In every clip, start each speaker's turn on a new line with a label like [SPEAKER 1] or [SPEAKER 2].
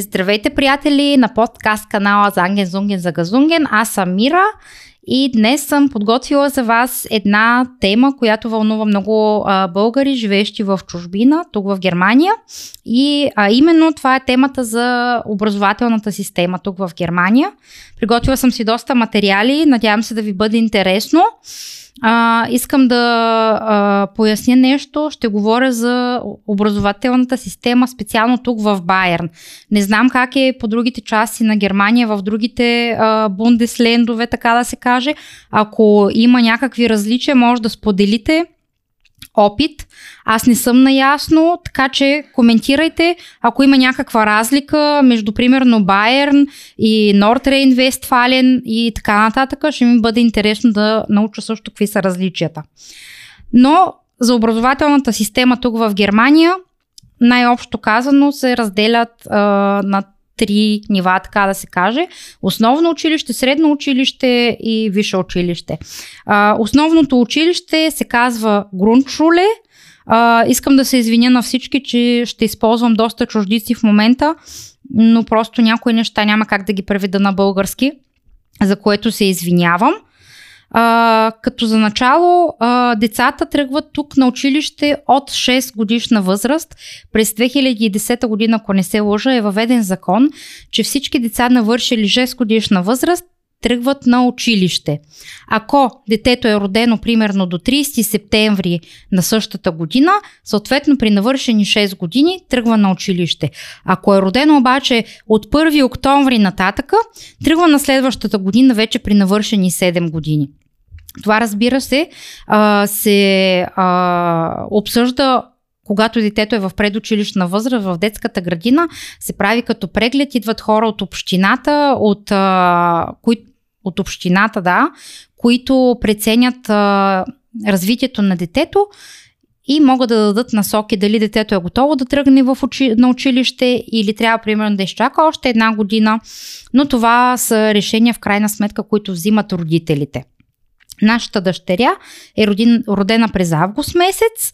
[SPEAKER 1] Здравейте, приятели, на подкаст канала за Анген Зунген за Газунген. Аз съм Мира и днес съм подготвила за вас една тема, която вълнува много а, българи, живеещи в чужбина, тук в Германия. И а, именно това е темата за образователната система тук в Германия. Приготвила съм си доста материали, надявам се да ви бъде интересно. А, искам да а, поясня нещо. Ще говоря за образователната система, специално тук в Байерн. Не знам как е по другите части на Германия, в другите а, бундеслендове, така да се каже. Ако има някакви различия, може да споделите опит. Аз не съм наясно, така че коментирайте, ако има някаква разлика между примерно Байерн и Нортрейн Вестфален и така нататък, ще ми бъде интересно да науча също какви са различията. Но за образователната система тук в Германия най-общо казано се разделят а, на три нива, така да се каже. Основно училище, средно училище и висше училище. А, основното училище се казва Грунтшуле. А, искам да се извиня на всички, че ще използвам доста чуждици в момента, но просто някои неща няма как да ги преведа на български, за което се извинявам. А, като за начало, а, децата тръгват тук на училище от 6 годишна възраст. През 2010 година, ако не се лъжа, е въведен закон, че всички деца навършили 6 годишна възраст тръгват на училище. Ако детето е родено примерно до 30 септември на същата година, съответно при навършени 6 години тръгва на училище. Ако е родено обаче от 1 октомври нататъка, тръгва на следващата година вече при навършени 7 години. Това разбира се, а, се а, обсъжда когато детето е в предучилищна възраст, в детската градина, се прави като преглед, идват хора от общината, от, а, кои, от общината, да, които преценят а, развитието на детето и могат да дадат насоки дали детето е готово да тръгне в учи, на училище или трябва примерно да изчака още една година. Но това са решения в крайна сметка, които взимат родителите. Нашата дъщеря е родин, родена през август месец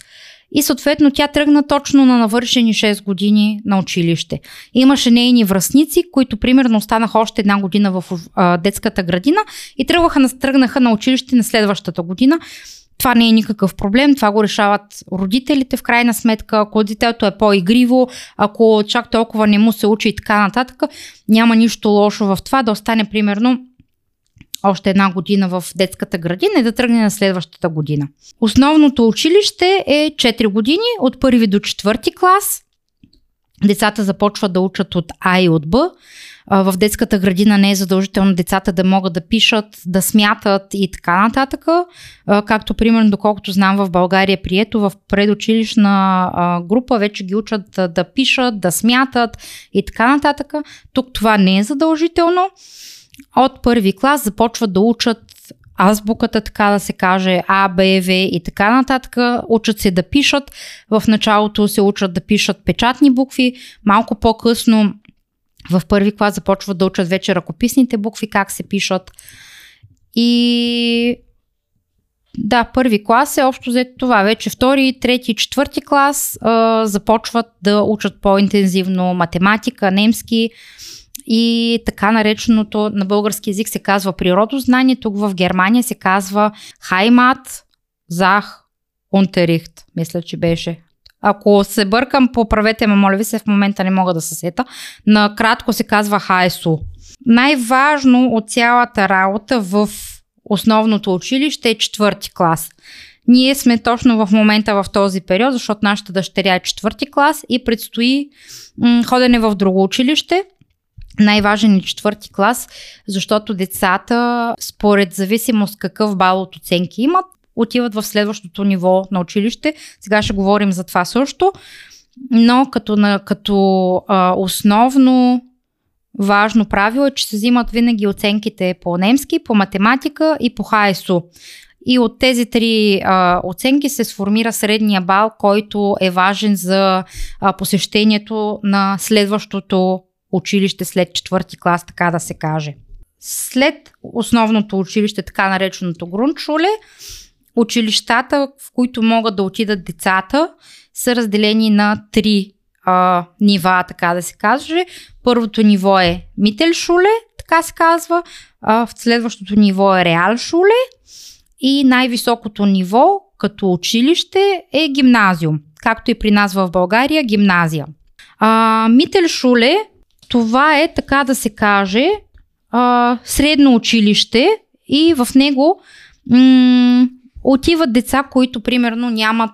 [SPEAKER 1] и съответно тя тръгна точно на навършени 6 години на училище. Имаше нейни връзници, които примерно останаха още една година в а, детската градина и тръгнаха, тръгнаха на училище на следващата година. Това не е никакъв проблем, това го решават родителите в крайна сметка. Ако детето е по-игриво, ако чак толкова не му се учи и така нататък, няма нищо лошо в това да остане примерно още една година в детската градина и да тръгне на следващата година. Основното училище е 4 години, от първи до четвърти клас. Децата започват да учат от А и от Б. В детската градина не е задължително децата да могат да пишат, да смятат и така нататък. Както примерно, доколкото знам в България е прието в предучилищна група вече ги учат да пишат, да смятат и така нататък. Тук това не е задължително от първи клас започват да учат азбуката, така да се каже, А, Б, В и така нататък. Учат се да пишат. В началото се учат да пишат печатни букви. Малко по-късно в първи клас започват да учат вече ръкописните букви, как се пишат. И да, първи клас е общо взето това. Вече втори, трети, четвърти клас а, започват да учат по-интензивно математика, немски, и така нареченото на български язик се казва природознание, тук в Германия се казва Хаймат Зах Унтерихт, мисля, че беше. Ако се бъркам, поправете ме, моля ви се, в момента не мога да се сета. Накратко се казва ХСУ. Най-важно от цялата работа в основното училище е четвърти клас. Ние сме точно в момента в този период, защото нашата дъщеря е четвърти клас и предстои м- ходене в друго училище най-важен е четвърти клас, защото децата, според зависимост какъв бал от оценки имат, отиват в следващото ниво на училище. Сега ще говорим за това също. Но като, на, като а, основно важно правило е, че се взимат винаги оценките по немски, по математика и по ХСУ. И от тези три а, оценки се сформира средния бал, който е важен за а, посещението на следващото училище след четвърти клас, така да се каже. След основното училище, така нареченото Грунчуле, училищата, в които могат да отидат децата, са разделени на три а, нива, така да се каже. Първото ниво е Мителшуле, така се казва. А, в следващото ниво е Реалшуле. И най-високото ниво като училище е гимназиум, както и при нас в България гимназия. А, Мителшуле, това е така да се каже а, средно училище и в него м- отиват деца, които примерно нямат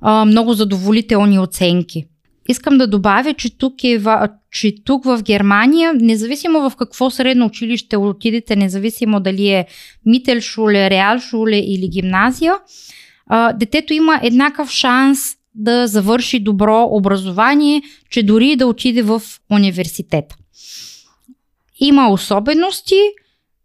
[SPEAKER 1] а, много задоволителни оценки. Искам да добавя, че тук, е, че тук в Германия, независимо в какво средно училище отидете, независимо дали е Мителшуле, Реалшуле или гимназия, а, детето има еднакъв шанс да завърши добро образование, че дори да отиде в университет. Има особености,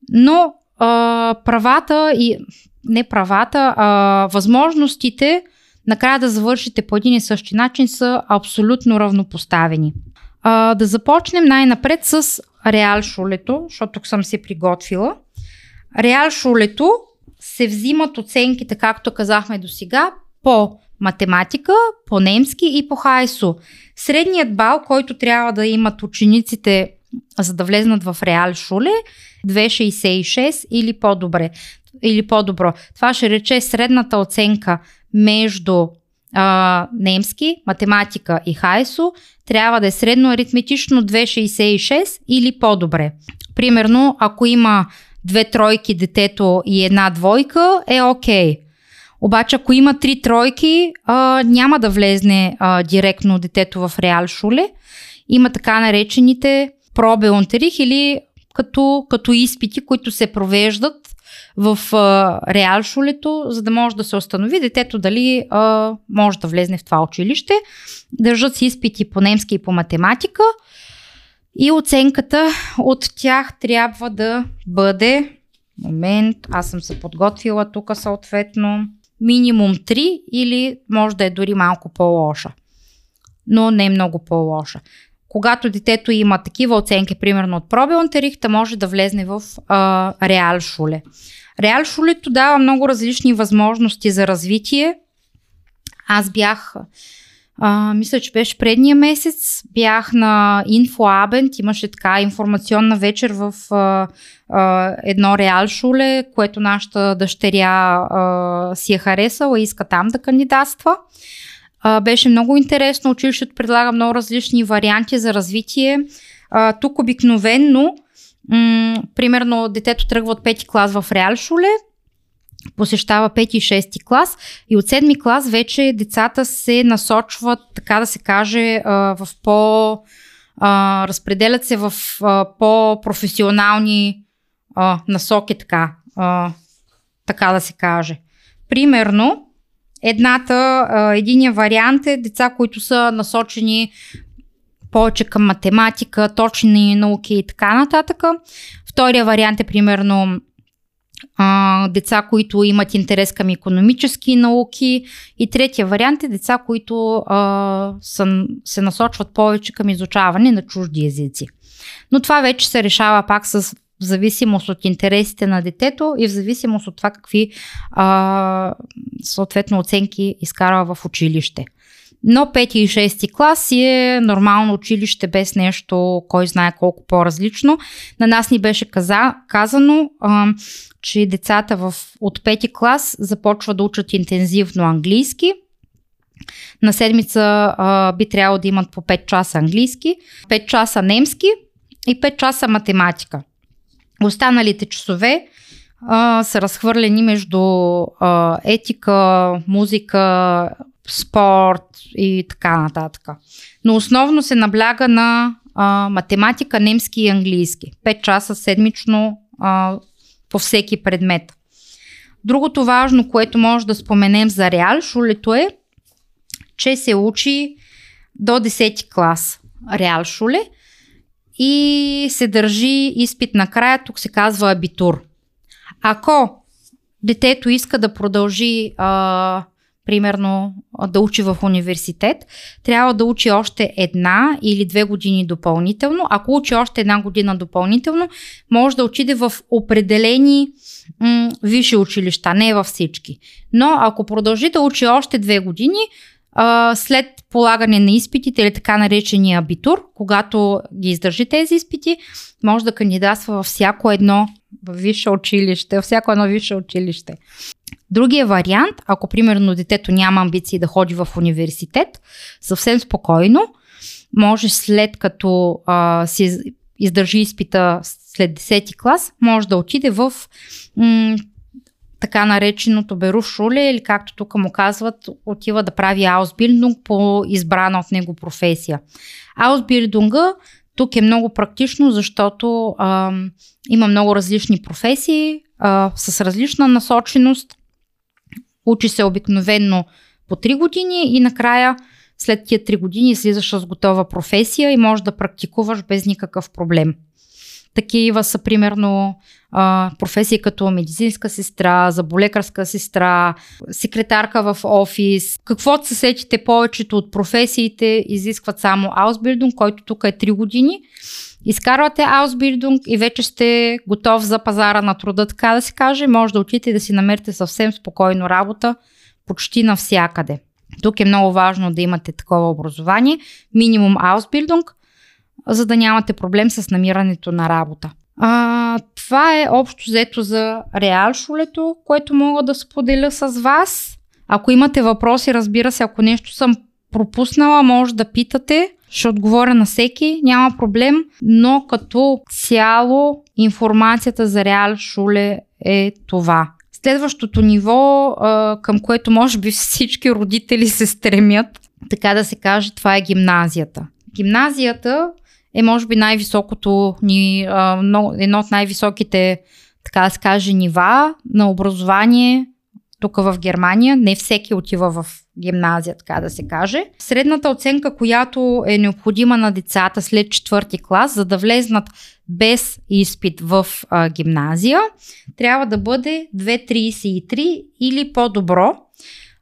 [SPEAKER 1] но а, правата и не правата, а възможностите накрая да завършите по един и същи начин са абсолютно равнопоставени. А, да започнем най-напред с Реал Шулето, защото тук съм се приготвила. Реал Шулето се взимат оценките, както казахме до сега, по математика, по немски и по хайсо. Средният бал, който трябва да имат учениците за да влезнат в Реал Шуле, 2,66 или по-добре. Или по-добро. Това ще рече средната оценка между а, немски, математика и хайсо трябва да е средно аритметично 2,66 или по-добре. Примерно, ако има две тройки детето и една двойка, е окей. Okay. Обаче, ако има три тройки, а, няма да влезне а, директно детето в реал шуле. Има така наречените пробеонтерих или като, като изпити, които се провеждат в а, реал шулето, за да може да се установи детето дали а, може да влезне в това училище. Държат си изпити по немски и по математика и оценката от тях трябва да бъде момент, аз съм се подготвила тук съответно минимум 3 или може да е дори малко по-лоша. Но не е много по-лоша. Когато детето има такива оценки, примерно от пробионтерихта, може да влезне в а, реал шуле. Реал шулето дава много различни възможности за развитие. Аз бях а, мисля, че беше предния месец. Бях на InfoAbent, имаше така информационна вечер в а, а, едно реал шуле, което нашата дъщеря а, си е харесала и иска там да кандидатства. А, беше много интересно. Училището предлага много различни варианти за развитие. А, тук обикновенно, м- примерно, детето тръгва от пети клас в реал шуле, посещава 5 и 6 клас и от 7 клас вече децата се насочват, така да се каже, в по... разпределят се в по-професионални насоки, така, така да се каже. Примерно, едната, единия вариант е деца, които са насочени повече към математика, точни науки и така нататък. Втория вариант е примерно а, деца, които имат интерес към економически науки и третия вариант е деца, които а, са, се насочват повече към изучаване на чужди езици. Но това вече се решава пак с в зависимост от интересите на детето и в зависимост от това какви а, съответно оценки изкарва в училище. Но 5 и 6 клас си е нормално училище без нещо, кой знае колко по-различно. На нас ни беше каза, казано, а, че децата в, от 5 клас започват да учат интензивно английски. На седмица а, би трябвало да имат по 5 часа английски, 5 часа немски и 5 часа математика. Останалите часове а, са разхвърлени между а, етика, музика, спорт и така нататък. Но основно се набляга на а, математика, немски и английски. 5 часа седмично а, по всеки предмет. Другото важно, което може да споменем за Реал Шулето е, че се учи до 10 клас Реал Шуле и се държи изпит накрая, тук се казва абитур. Ако детето иска да продължи а, примерно да учи в университет, трябва да учи още една или две години допълнително. Ако учи още една година допълнително, може да отиде в определени м- висши училища, не във всички. Но ако продължи да учи още две години, а, след полагане на изпитите или така наречения абитур, когато ги издържи тези изпити, може да кандидатства във всяко едно висше училище, всяко едно висше училище. Другия вариант, ако примерно детето няма амбиции да ходи в университет, съвсем спокойно, може след като а, си издържи изпита след 10 клас, може да отиде в м- така нареченото Берушуле или както тук му казват, отива да прави аусбилдунг по избрана от него професия. Аусбилдунга тук е много практично, защото а, има много различни професии а, с различна насоченост. Учи се обикновенно по 3 години и накрая след тия 3 години слизаш с готова професия и можеш да практикуваш без никакъв проблем. Такива са примерно а, професии като медицинска сестра, заболекарска сестра, секретарка в офис. Каквото се сетите повечето от професиите изискват само Ausbildung, който тук е 3 години. Изкарвате Ausbildung и вече сте готов за пазара на труда, така да се каже. Може да отидете да си намерите съвсем спокойно работа почти навсякъде. Тук е много важно да имате такова образование, минимум Ausbildung, за да нямате проблем с намирането на работа. А, това е общо взето за реалшулето, което мога да споделя с вас. Ако имате въпроси, разбира се, ако нещо съм пропуснала, може да питате. Ще отговоря на всеки, няма проблем, но като цяло информацията за Реал Шуле е това. Следващото ниво, към което може би всички родители се стремят, така да се каже, това е гимназията. Гимназията е може би най-високото ни, едно от най-високите, така да каже, нива на образование тук в Германия. Не всеки отива в гимназия, така да се каже. Средната оценка, която е необходима на децата след четвърти клас, за да влезнат без изпит в а, гимназия, трябва да бъде 2,33 или по-добро.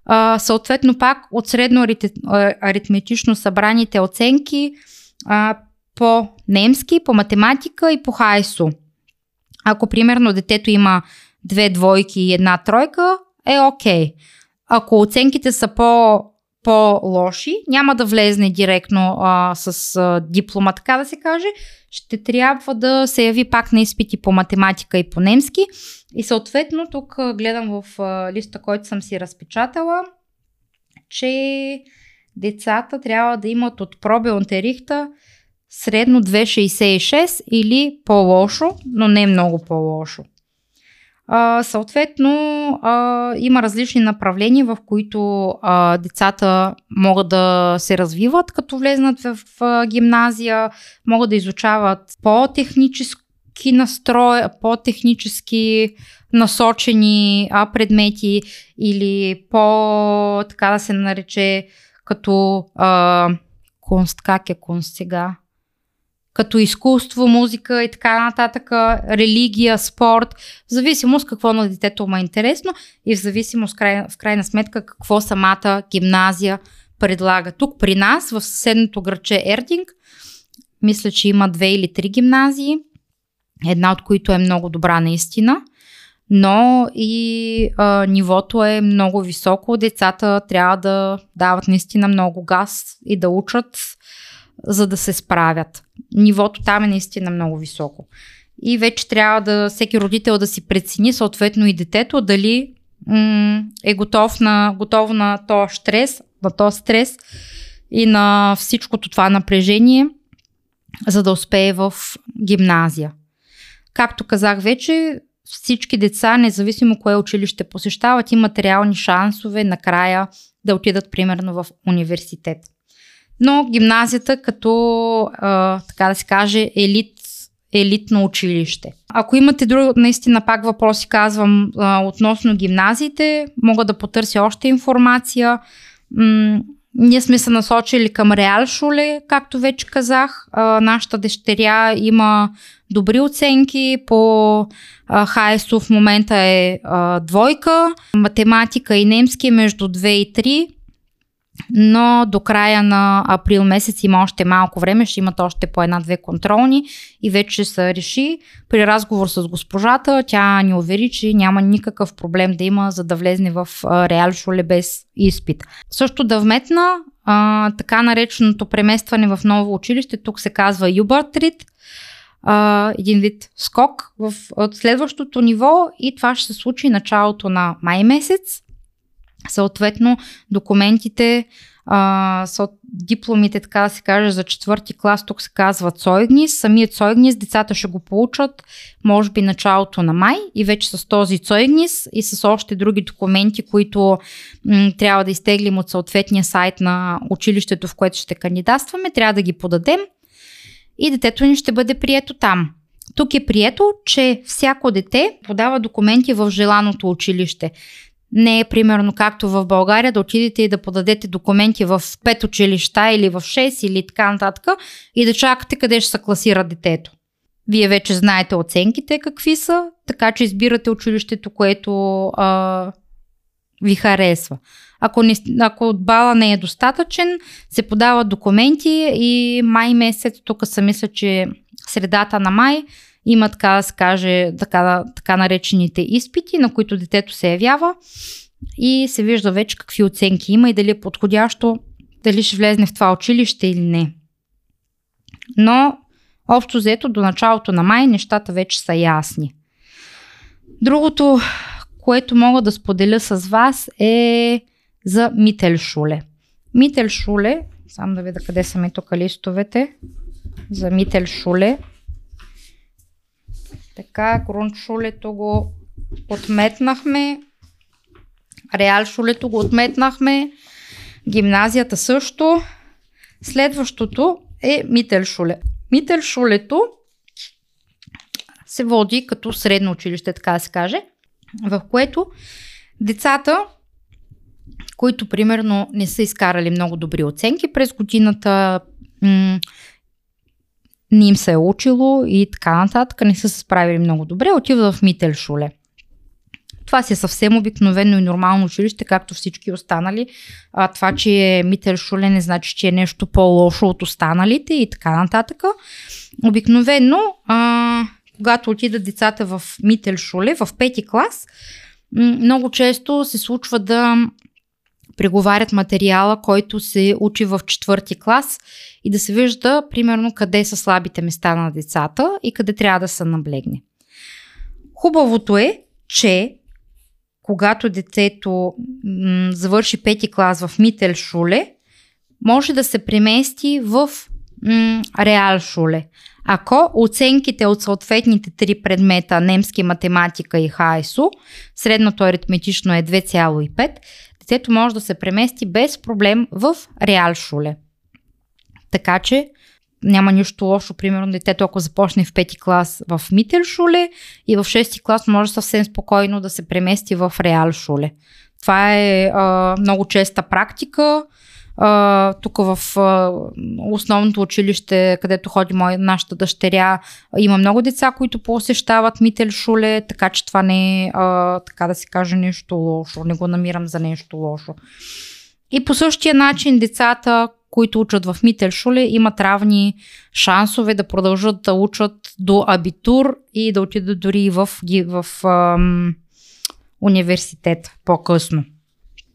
[SPEAKER 1] А, съответно, пак от средно аритметично събраните оценки а, по немски, по математика и по хайсо. Ако примерно детето има две двойки и една тройка, е окей. Okay. Ако оценките са по, по-лоши, няма да влезне директно а, с а, диплома, така да се каже. Ще трябва да се яви пак на изпити по математика и по немски. И съответно, тук гледам в а, листа, който съм си разпечатала, че децата трябва да имат от проби Онтерихта средно 2,66 или по-лошо, но не много по-лошо. А, съответно, а, има различни направления, в които а, децата могат да се развиват, като влезнат в, в гимназия, могат да изучават по-технически настрой, по-технически насочени а, предмети или по, така да се нарече, като а, конст, как е конст сега? Като изкуство, музика и така нататък, религия, спорт, в зависимост какво на детето му е интересно и в зависимост в крайна сметка какво самата гимназия предлага. Тук при нас, в съседното градче Ердинг, мисля, че има две или три гимназии, една от които е много добра наистина, но и а, нивото е много високо. Децата трябва да дават наистина много газ и да учат за да се справят. Нивото там е наистина много високо. И вече трябва да всеки родител да си прецени, съответно и детето, дали м- е готов на, готов на този стрес, на този стрес и на всичкото това напрежение, за да успее в гимназия. Както казах вече, всички деца, независимо кое училище посещават, имат реални шансове накрая да отидат примерно в университет но гимназията като, а, така да се каже, елит елитно училище. Ако имате друг, наистина пак въпроси, казвам, а, относно гимназиите, мога да потърся още информация. М- ние сме се насочили към Реал Шуле, както вече казах. А, нашата дъщеря има добри оценки по ХСУ в момента е а, двойка, математика и немски е между 2 и 3 но до края на април месец има още малко време, ще имат още по една-две контролни и вече се реши. При разговор с госпожата, тя ни увери, че няма никакъв проблем да има, за да влезне в Реал Шуле без изпит. Също да вметна а, така нареченото преместване в ново училище, тук се казва Юбартрит, а, един вид скок в, от следващото ниво и това ще се случи началото на май месец. Съответно, документите, а, са дипломите, така да се каже, за четвърти клас, тук се казва Цойгнис. Самият Цойгнис децата ще го получат, може би началото на май и вече с този Цойгнис и с още други документи, които м- трябва да изтеглим от съответния сайт на училището, в което ще кандидатстваме, трябва да ги подадем и детето ни ще бъде прието там. Тук е прието, че всяко дете подава документи в желаното училище. Не е примерно както в България да отидете и да подадете документи в 5 училища или в 6 или така нататък и да чакате къде ще се класира детето. Вие вече знаете оценките какви са, така че избирате училището, което а, ви харесва. Ако, не, ако бала не е достатъчен, се подават документи и май месец, тук са мисля, че средата на май, има така да се каже така, така наречените изпити, на които детето се явява и се вижда вече какви оценки има и дали е подходящо, дали ще влезне в това училище или не. Но общо взето до началото на май нещата вече са ясни. Другото, което мога да споделя с вас е за Мителшуле. Мителшуле, само да видя къде са ми тук листовете, за Мителшуле. Така, Грунтшулето го отметнахме, Реалшулето го отметнахме, гимназията също. Следващото е Мителшуле. Мителшулето се води като средно училище, така да се каже, в което децата които примерно не са изкарали много добри оценки през годината, не им се е учило и така нататък, не са се справили много добре, отиват в Мителшуле. Това си е съвсем обикновено и нормално училище, както всички останали. А, това, че е Мителшуле, не значи, че е нещо по-лошо от останалите и така нататък. Обикновено, а, когато отидат децата в Мителшуле, в пети клас, много често се случва да преговарят материала, който се учи в четвърти клас и да се вижда примерно къде са слабите места на децата и къде трябва да се наблегне. Хубавото е, че когато детето м- завърши пети клас в Мител Шуле, може да се премести в м- Реал Шуле. Ако оценките от съответните три предмета немски, математика и ХАИСО, средното аритметично е 2,5, детето може да се премести без проблем в Реалшуле. Така че няма нищо лошо, примерно детето ако започне в пети клас в Мителшуле и в шести клас може съвсем спокойно да се в Реалшуле. Това е а, много честа практика. Тук в основното училище, където ходи нашата дъщеря, има много деца, които посещават Мител Шуле, така че това не е, така да се каже, нещо лошо. Не го намирам за нещо лошо. И по същия начин децата, които учат в Мител Шуле, имат равни шансове да продължат да учат до абитур и да отидат дори в, в, в um, университет по-късно.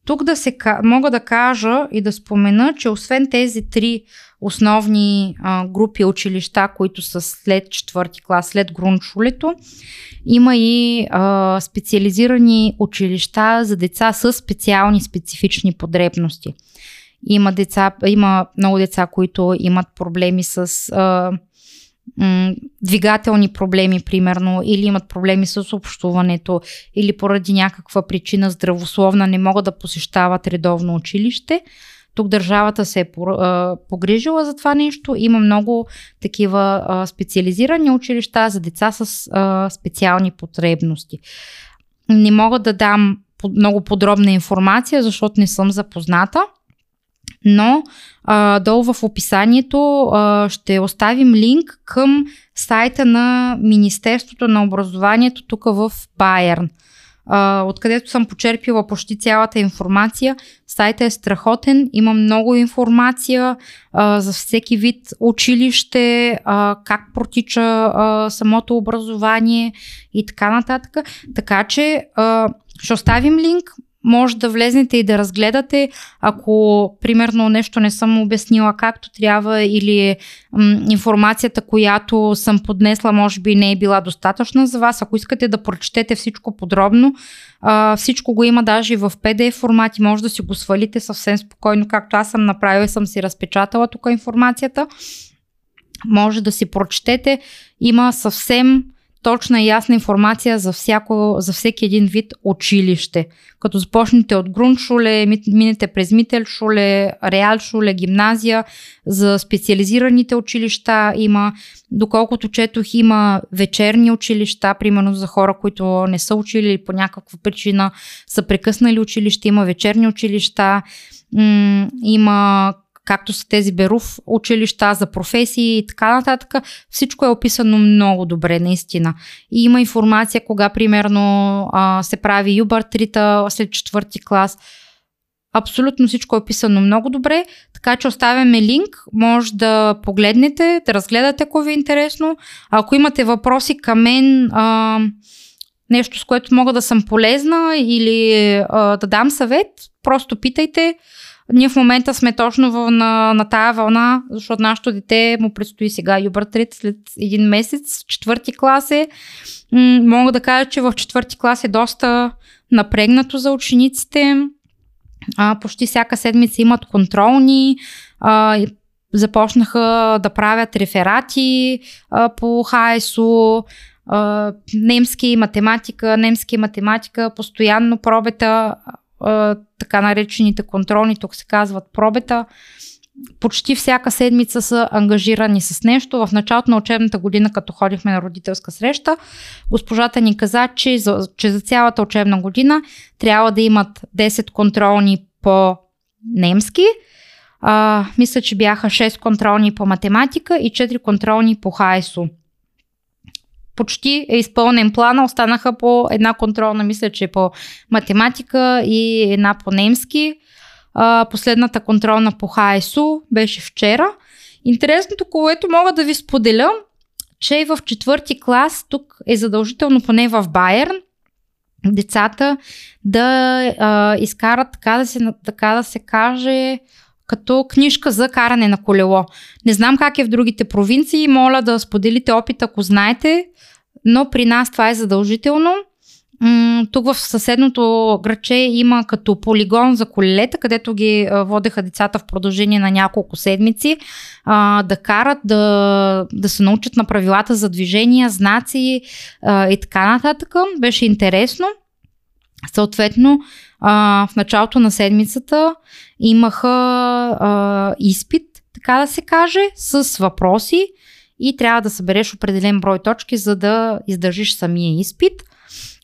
[SPEAKER 1] Тук да се, мога да кажа и да спомена, че освен тези три основни а, групи училища, които са след четвърти клас, след груншулето, има и а, специализирани училища за деца с специални специфични потребности. Има, деца, има много деца, които имат проблеми с а, м- двигателни проблеми, примерно, или имат проблеми с общуването, или поради някаква причина здравословна не могат да посещават редовно училище. Тук държавата се е погрижила за това нещо. Има много такива специализирани училища за деца с а, специални потребности. Не мога да дам много подробна информация, защото не съм запозната но а, долу в описанието а, ще оставим линк към сайта на Министерството на образованието тук в Байерн. откъдето съм почерпила почти цялата информация. Сайтът е страхотен, има много информация а, за всеки вид училище, а, как протича самото образование и така нататък. Така че ще оставим линк, може да влезнете и да разгледате, ако примерно нещо не съм обяснила както трябва или м, информацията, която съм поднесла, може би не е била достатъчна за вас. Ако искате да прочетете всичко подробно, а, всичко го има даже и в PDF формат и може да си го свалите съвсем спокойно, както аз съм направила и съм си разпечатала тук информацията. Може да си прочетете. Има съвсем точна и ясна информация за, всяко, за всеки един вид училище. Като започнете от Груншуле, минете през Мителшуле, Реалшуле, гимназия, за специализираните училища има, доколкото четох, има вечерни училища, примерно за хора, които не са учили или по някаква причина са прекъснали училище, има вечерни училища, има както са тези Берув училища за професии и така нататък. Всичко е описано много добре, наистина. И има информация кога, примерно, а, се прави юбартрита след четвърти клас. Абсолютно всичко е описано много добре, така че оставяме линк, може да погледнете, да разгледате, ако ви е интересно. Ако имате въпроси към мен, а, нещо с което мога да съм полезна или а, да дам съвет, просто питайте. Ние в момента сме точно на, на тая вълна, защото нашето дете му предстои сега юбъртрит след един месец, четвърти клас е. Мога да кажа, че в четвърти клас е доста напрегнато за учениците. А, почти всяка седмица имат контролни. А, започнаха да правят реферати а, по а, немски математика, немски математика, постоянно пробета така наречените контролни, тук се казват пробета. Почти всяка седмица са ангажирани с нещо. В началото на учебната година, като ходихме на родителска среща, госпожата ни каза, че за, че за цялата учебна година трябва да имат 10 контролни по немски, мисля, че бяха 6 контролни по математика и 4 контролни по хайсо почти е изпълнен плана. Останаха по една контролна, мисля, че по математика и една по немски. А, последната контролна по ХСУ беше вчера. Интересното, което мога да ви споделя, че в четвърти клас, тук е задължително поне в Байерн, децата да а, изкарат, така да, се, така да се каже, като книжка за каране на колело. Не знам как е в другите провинции, моля да споделите опит, ако знаете, но при нас това е задължително. тук в съседното граче има като полигон за колелета, където ги водеха децата в продължение на няколко седмици да карат, да, да се научат на правилата за движение, знаци и така нататък. Беше интересно. Съответно, в началото на седмицата имаха изпит, така да се каже, с въпроси и трябва да събереш определен брой точки, за да издържиш самия изпит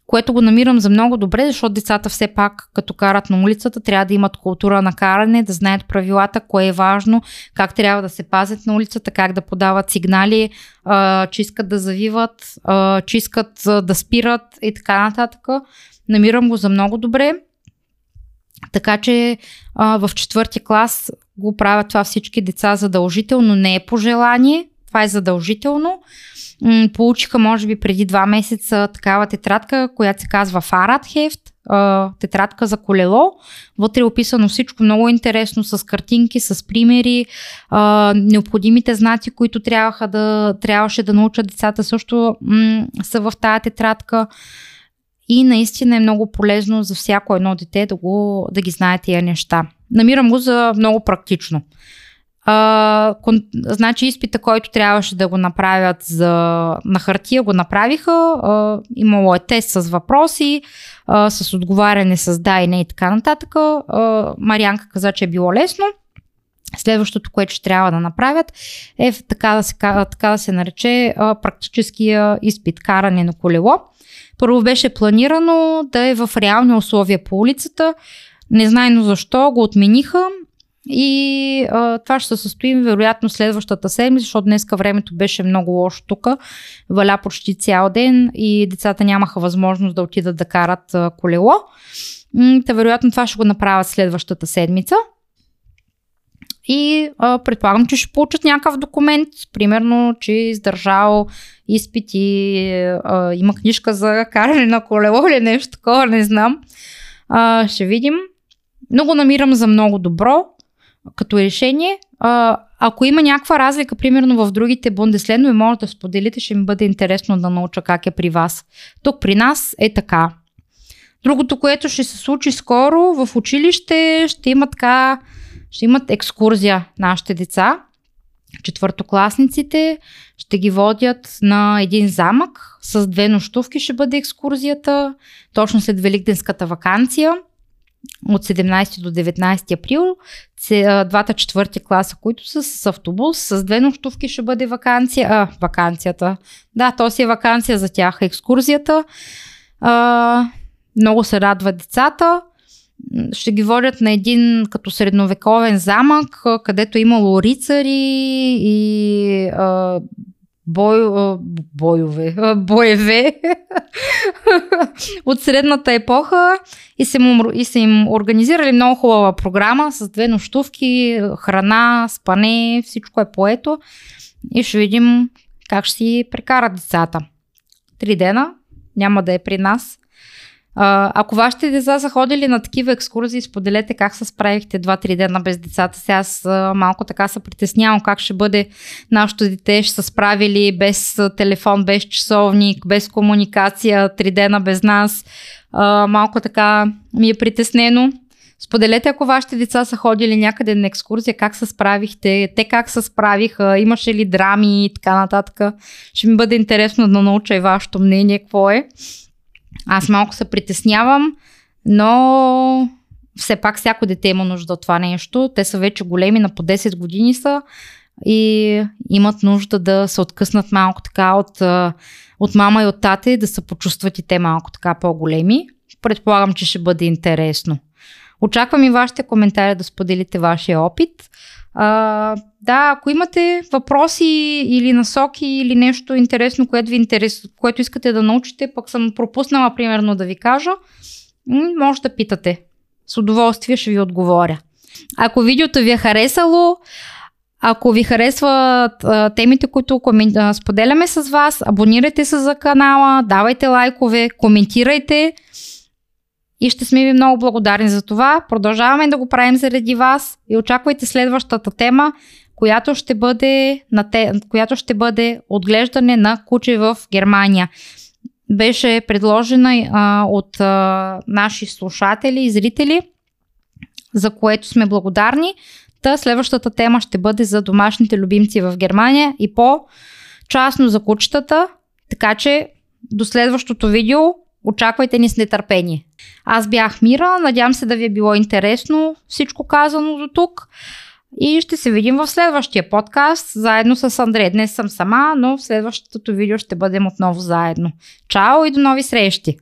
[SPEAKER 1] което го намирам за много добре, защото децата все пак, като карат на улицата, трябва да имат култура на каране, да знаят правилата, кое е важно, как трябва да се пазят на улицата, как да подават сигнали, че искат да завиват, че искат да спират и така нататък. Намирам го за много добре. Така че а, в четвърти клас го правят това всички деца задължително, не е пожелание, това е задължително. Получиха, може би, преди два месеца такава тетрадка, която се казва Фарат Хефт, тетрадка за колело. Вътре е описано всичко много интересно, с картинки, с примери, необходимите знаци, които трябваха да, трябваше да научат децата също м- са в тази тетрадка. И наистина е много полезно за всяко едно дете да, го, да ги знае тия неща. Намирам го за много практично. Кон, значи изпита, който трябваше да го направят за, на хартия, го направиха. А, имало е тест с въпроси, а, с отговаряне с да и не и така нататък. А, Марианка каза, че е било лесно. Следващото, което ще трябва да направят е така да се, така да се нарече практическия изпит, каране на колело. Първо беше планирано да е в реални условия по улицата. Незнайно защо го отмениха И а, това ще се състои вероятно следващата седмица, защото днеска времето беше много лошо тук. Валя почти цял ден и децата нямаха възможност да отидат да карат а, колело. Та вероятно това ще го направят следващата седмица. И а, предполагам, че ще получат някакъв документ, примерно, че е издържал изпит и а, има книжка за каране на колело или нещо такова, не знам. А, ще видим. Но го намирам за много добро като решение. А, ако има някаква разлика, примерно в другите бундеслендове, може да споделите, ще ми бъде интересно да науча как е при вас. Тук при нас е така. Другото, което ще се случи скоро в училище, ще има така, ще имат екскурзия нашите деца. Четвъртокласниците ще ги водят на един замък с две нощувки ще бъде екскурзията, точно след Великденската вакансия от 17 до 19 април. Двата четвърти класа, които са с автобус, с две нощувки ще бъде вакансия. А, вакансията. Да, то си е вакансия за тях, екскурзията. А, много се радват децата. Ще ги водят на един като средновековен замък, където е имало рицари и а, бой, бойове, боеве от средната епоха и са, му, и са им организирали много хубава програма с две нощувки, храна, спане, всичко е поето и ще видим как ще си прекарат децата. Три дена, няма да е при нас. Ако вашите деца са ходили на такива екскурзии, споделете как се справихте 2-3 дена без децата. Сега аз малко така се притеснявам как ще бъде нашето дете, ще се справили без телефон, без часовник, без комуникация, 3 дена без нас. А, малко така ми е притеснено. Споделете, ако вашите деца са ходили някъде на екскурзия, как се справихте, те как се справиха, имаше ли драми и така нататък. Ще ми бъде интересно да науча и вашето мнение, какво е. Аз малко се притеснявам, но все пак всяко дете има нужда от това нещо. Те са вече големи, на по 10 години са и имат нужда да се откъснат малко така от, от мама и от тате, да се почувстват и те малко така по-големи. Предполагам, че ще бъде интересно. Очаквам и вашите коментари да споделите вашия опит. А, да, ако имате въпроси или насоки или нещо интересно, което ви интерес, което искате да научите, пък съм пропуснала примерно да ви кажа, може да питате. С удоволствие ще ви отговоря. Ако видеото ви е харесало, ако ви харесват а, темите, които комен... споделяме с вас, абонирайте се за канала, давайте лайкове, коментирайте и ще сме ви много благодарни за това. Продължаваме да го правим заради вас и очаквайте следващата тема, която ще бъде, на те, която ще бъде отглеждане на куче в Германия. Беше предложена а, от а, наши слушатели и зрители, за което сме благодарни. Та следващата тема ще бъде за домашните любимци в Германия и по-частно за кучетата. Така че до следващото видео очаквайте ни с нетърпение. Аз бях Мира, надявам се да ви е било интересно всичко казано до тук. И ще се видим в следващия подкаст, заедно с Андрей. Днес съм сама, но в следващото видео ще бъдем отново заедно. Чао и до нови срещи!